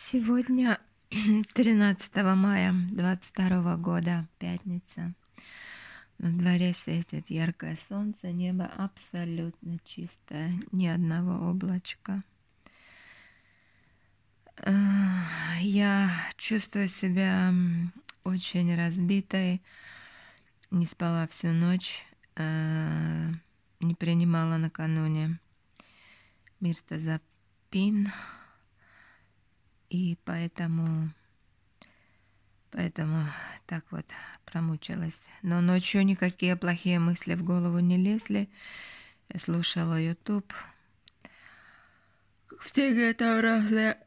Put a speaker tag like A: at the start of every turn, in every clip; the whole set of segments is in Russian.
A: Сегодня 13 мая 22 года, пятница. На дворе светит яркое солнце, небо абсолютно чистое, ни одного облачка. Я чувствую себя очень разбитой, не спала всю ночь, э, не принимала накануне миртазапин, и поэтому, поэтому так вот промучилась. Но ночью никакие плохие мысли в голову не лезли. Я слушала YouTube. Всякие там разные...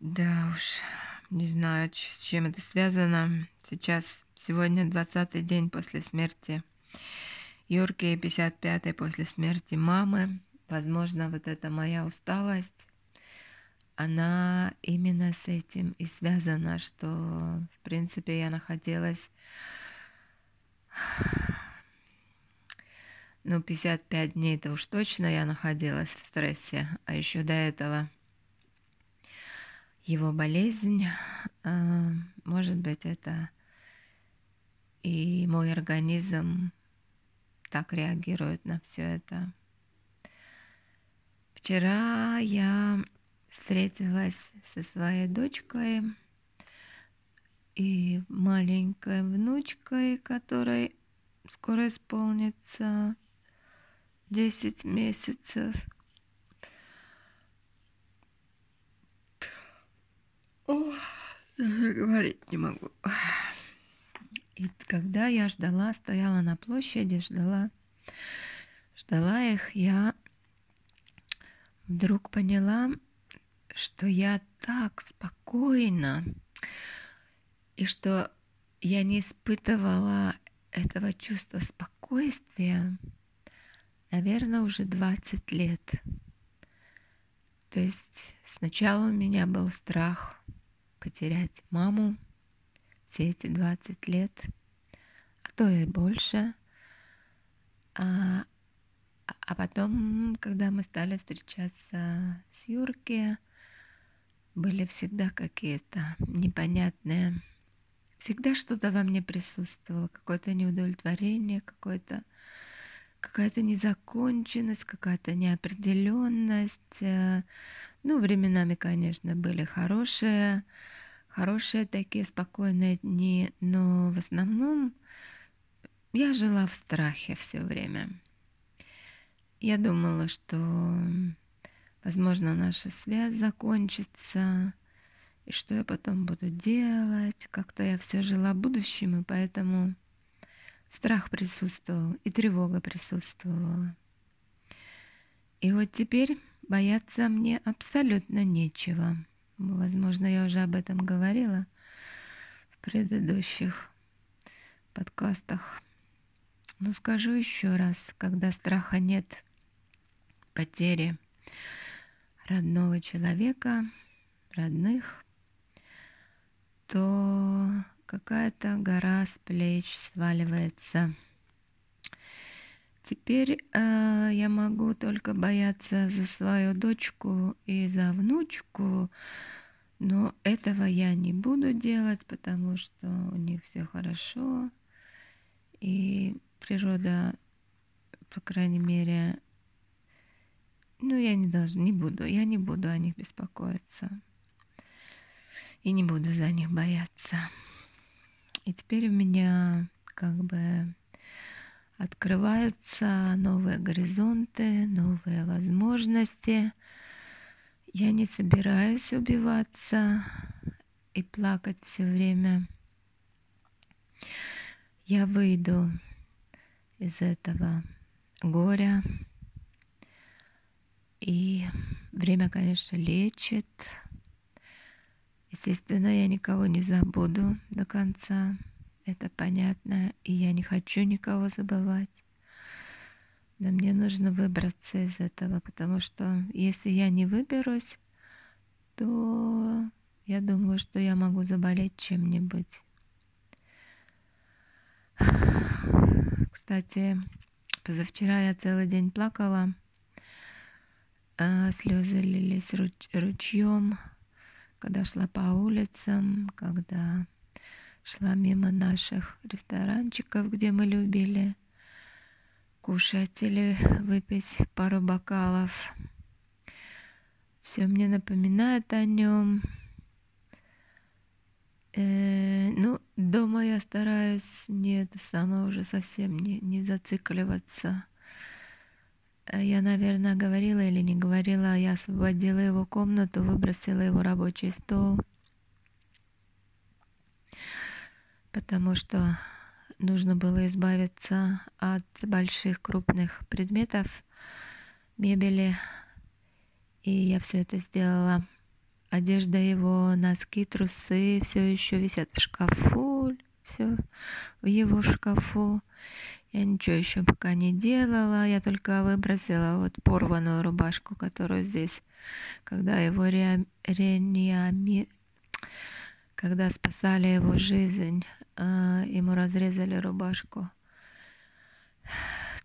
A: Да уж, не знаю, с чем это связано. Сейчас, сегодня 20-й день после смерти Юрки, 55-й после смерти мамы. Возможно, вот эта моя усталость, она именно с этим и связана, что, в принципе, я находилась, ну, 55 дней это уж точно я находилась в стрессе, а еще до этого его болезнь, а, может быть, это и мой организм так реагирует на все это. Вчера я встретилась со своей дочкой и маленькой внучкой, которой скоро исполнится 10 месяцев. О, даже говорить не могу. И когда я ждала, стояла на площади, ждала, ждала их, я вдруг поняла, что я так спокойна, и что я не испытывала этого чувства спокойствия, наверное, уже 20 лет. То есть сначала у меня был страх потерять маму все эти 20 лет, а то и больше. А, а потом, когда мы стали встречаться с Юрки, были всегда какие-то непонятные. Всегда что-то во мне присутствовало, какое-то неудовлетворение, какое-то какая-то незаконченность, какая-то неопределенность. Ну, временами, конечно, были хорошие, хорошие такие спокойные дни, но в основном я жила в страхе все время. Я думала, что, возможно, наша связь закончится, и что я потом буду делать. Как-то я все жила будущим, и поэтому страх присутствовал, и тревога присутствовала. И вот теперь бояться мне абсолютно нечего. Возможно, я уже об этом говорила в предыдущих подкастах. Но скажу еще раз, когда страха нет, потери родного человека, родных, то какая-то гора с плеч сваливается. Теперь э, я могу только бояться за свою дочку и за внучку, но этого я не буду делать, потому что у них все хорошо, и природа, по крайней мере, ну, я не должна, не буду, я не буду о них беспокоиться. И не буду за них бояться. И теперь у меня как бы открываются новые горизонты, новые возможности. Я не собираюсь убиваться и плакать все время. Я выйду из этого горя, и время, конечно, лечит. Естественно, я никого не забуду до конца. Это понятно. И я не хочу никого забывать. Но мне нужно выбраться из этого, потому что если я не выберусь, то я думаю, что я могу заболеть чем-нибудь. Кстати, позавчера я целый день плакала а, слезы лились руч- ручьем, когда шла по улицам, когда шла мимо наших ресторанчиков, где мы любили кушать или выпить пару бокалов. Все мне напоминает о нем. Э, ну, дома я стараюсь не это самое уже совсем не, не зацикливаться. Э, я, наверное, говорила или не говорила, я освободила его комнату, выбросила его рабочий стол, потому что нужно было избавиться от больших крупных предметов, мебели, и я все это сделала. Одежда его, носки, трусы все еще висят в шкафу, все в его шкафу. Я ничего еще пока не делала, я только выбросила вот порванную рубашку, которую здесь, когда его ре, реаниами, когда спасали его жизнь, э, ему разрезали рубашку,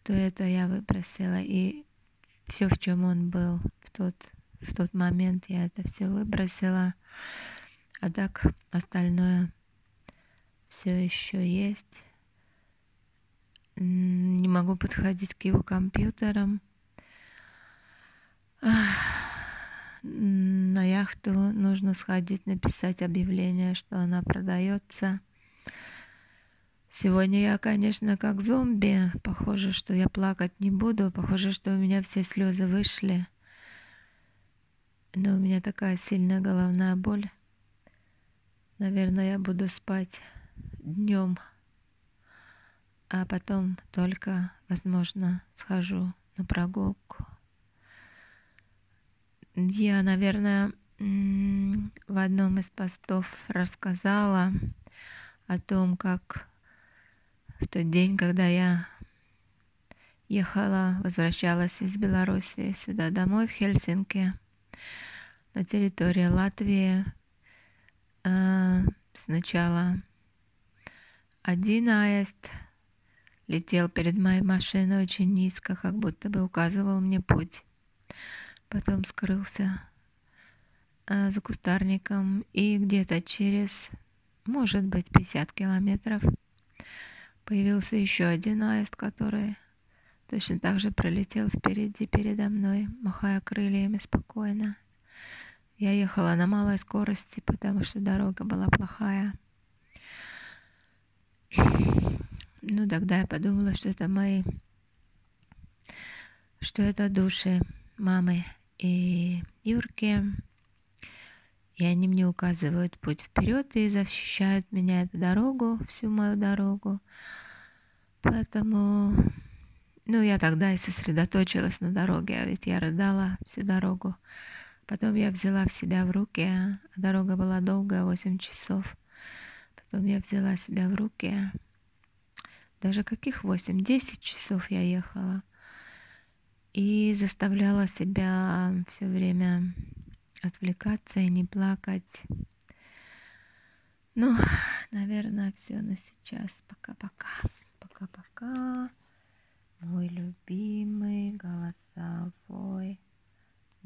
A: то это я выбросила. И все, в чем он был в тот в тот момент я это все выбросила. А так остальное все еще есть. Не могу подходить к его компьютерам. На яхту нужно сходить, написать объявление, что она продается. Сегодня я, конечно, как зомби. Похоже, что я плакать не буду. Похоже, что у меня все слезы вышли. Но у меня такая сильная головная боль. Наверное, я буду спать днем, а потом только, возможно, схожу на прогулку. Я, наверное, в одном из постов рассказала о том, как в тот день, когда я ехала, возвращалась из Беларуси сюда домой, в Хельсинки, на территории Латвии э, сначала один аист летел перед моей машиной очень низко, как будто бы указывал мне путь. Потом скрылся э, за кустарником и где-то через, может быть, 50 километров появился еще один аист, который точно так же пролетел впереди передо мной, махая крыльями спокойно. Я ехала на малой скорости, потому что дорога была плохая. Ну, тогда я подумала, что это мои, что это души мамы и Юрки. И они мне указывают путь вперед и защищают меня эту дорогу, всю мою дорогу. Поэтому, ну, я тогда и сосредоточилась на дороге, а ведь я рыдала всю дорогу. Потом я взяла в себя в руки, а дорога была долгая, 8 часов. Потом я взяла себя в руки. Даже каких 8? 10 часов я ехала. И заставляла себя все время отвлекаться и не плакать. Ну, наверное, все на сейчас. Пока-пока. Пока-пока. Мой любимый голосовой.